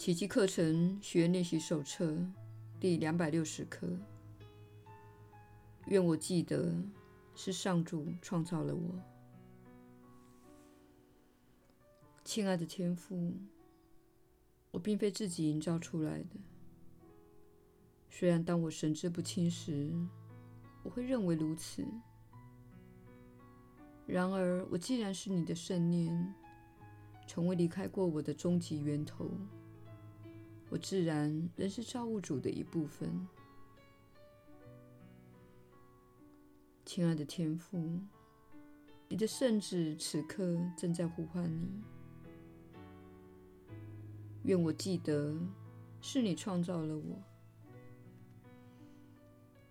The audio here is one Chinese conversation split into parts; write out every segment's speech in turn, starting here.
奇迹课程学练习手册第两百六十课。愿我记得是上主创造了我。亲爱的天父，我并非自己营造出来的。虽然当我神志不清时，我会认为如此。然而，我既然是你的圣念，从未离开过我的终极源头。我自然仍是造物主的一部分。亲爱的天父，你的圣子此刻正在呼唤你。愿我记得是你创造了我。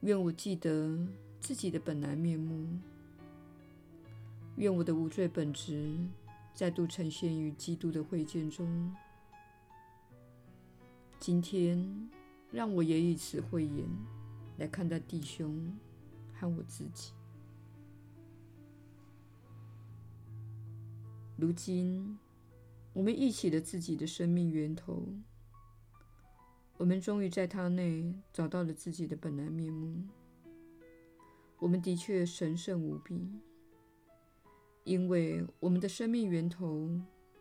愿我记得自己的本来面目。愿我的无罪本质再度呈现于基督的会见中。今天，让我也以此慧眼来看待弟兄和我自己。如今，我们忆起了自己的生命源头，我们终于在他内找到了自己的本来面目。我们的确神圣无比，因为我们的生命源头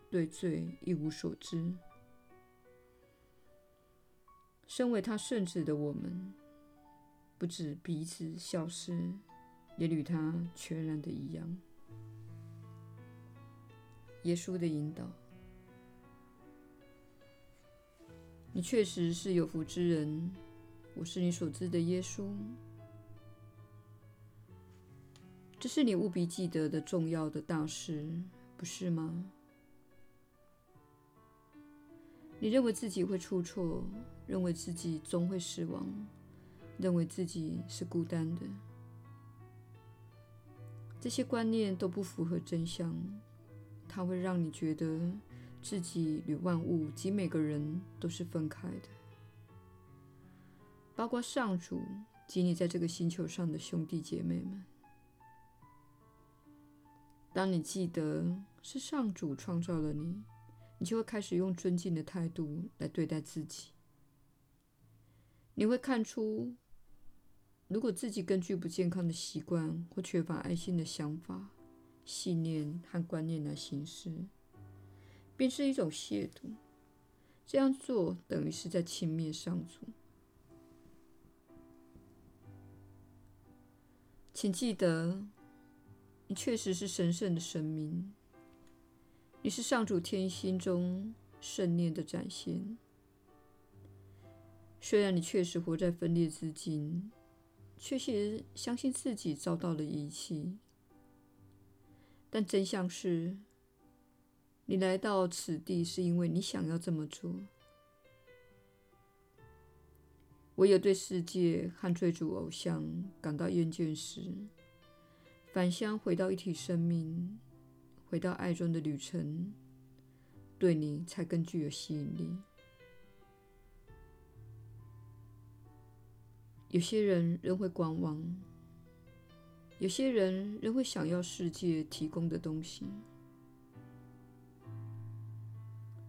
对罪一无所知。身为他圣子的我们，不止彼此消失，也与他全然的一样。耶稣的引导，你确实是有福之人。我是你所知的耶稣，这是你务必记得的重要的大事，不是吗？你认为自己会出错？认为自己终会死亡，认为自己是孤单的，这些观念都不符合真相。它会让你觉得自己与万物及每个人都是分开的，包括上主及你在这个星球上的兄弟姐妹们。当你记得是上主创造了你，你就会开始用尊敬的态度来对待自己。你会看出，如果自己根据不健康的习惯或缺乏爱心的想法、信念和观念来行事，便是一种亵渎。这样做等于是在轻蔑上主。请记得，你确实是神圣的生命，你是上主天心中圣念的展现。虽然你确实活在分裂之境，确实相信自己遭到了遗弃，但真相是，你来到此地是因为你想要这么做。唯有对世界和追逐偶像感到厌倦时，返乡回到一体生命，回到爱中的旅程，对你才更具有吸引力。有些人仍会观望，有些人仍会想要世界提供的东西，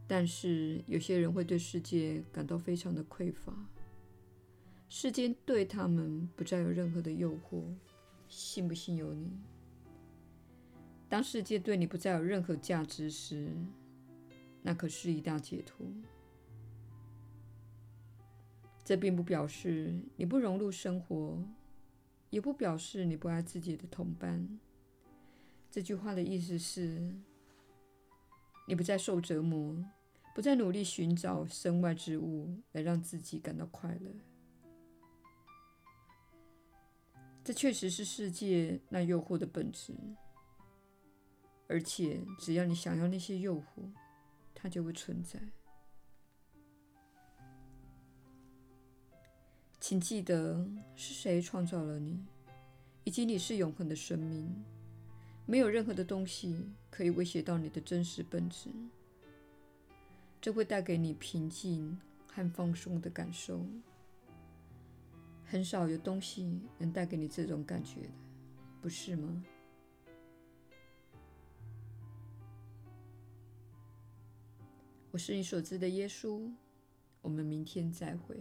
但是有些人会对世界感到非常的匮乏，世间对他们不再有任何的诱惑，信不信由你。当世界对你不再有任何价值时，那可是一大解脱。这并不表示你不融入生活，也不表示你不爱自己的同伴。这句话的意思是，你不再受折磨，不再努力寻找身外之物来让自己感到快乐。这确实是世界那诱惑的本质，而且只要你想要那些诱惑，它就会存在。请记得是谁创造了你，以及你是永恒的生命。没有任何的东西可以威胁到你的真实本质。这会带给你平静和放松的感受。很少有东西能带给你这种感觉的，不是吗？我是你所知的耶稣。我们明天再会。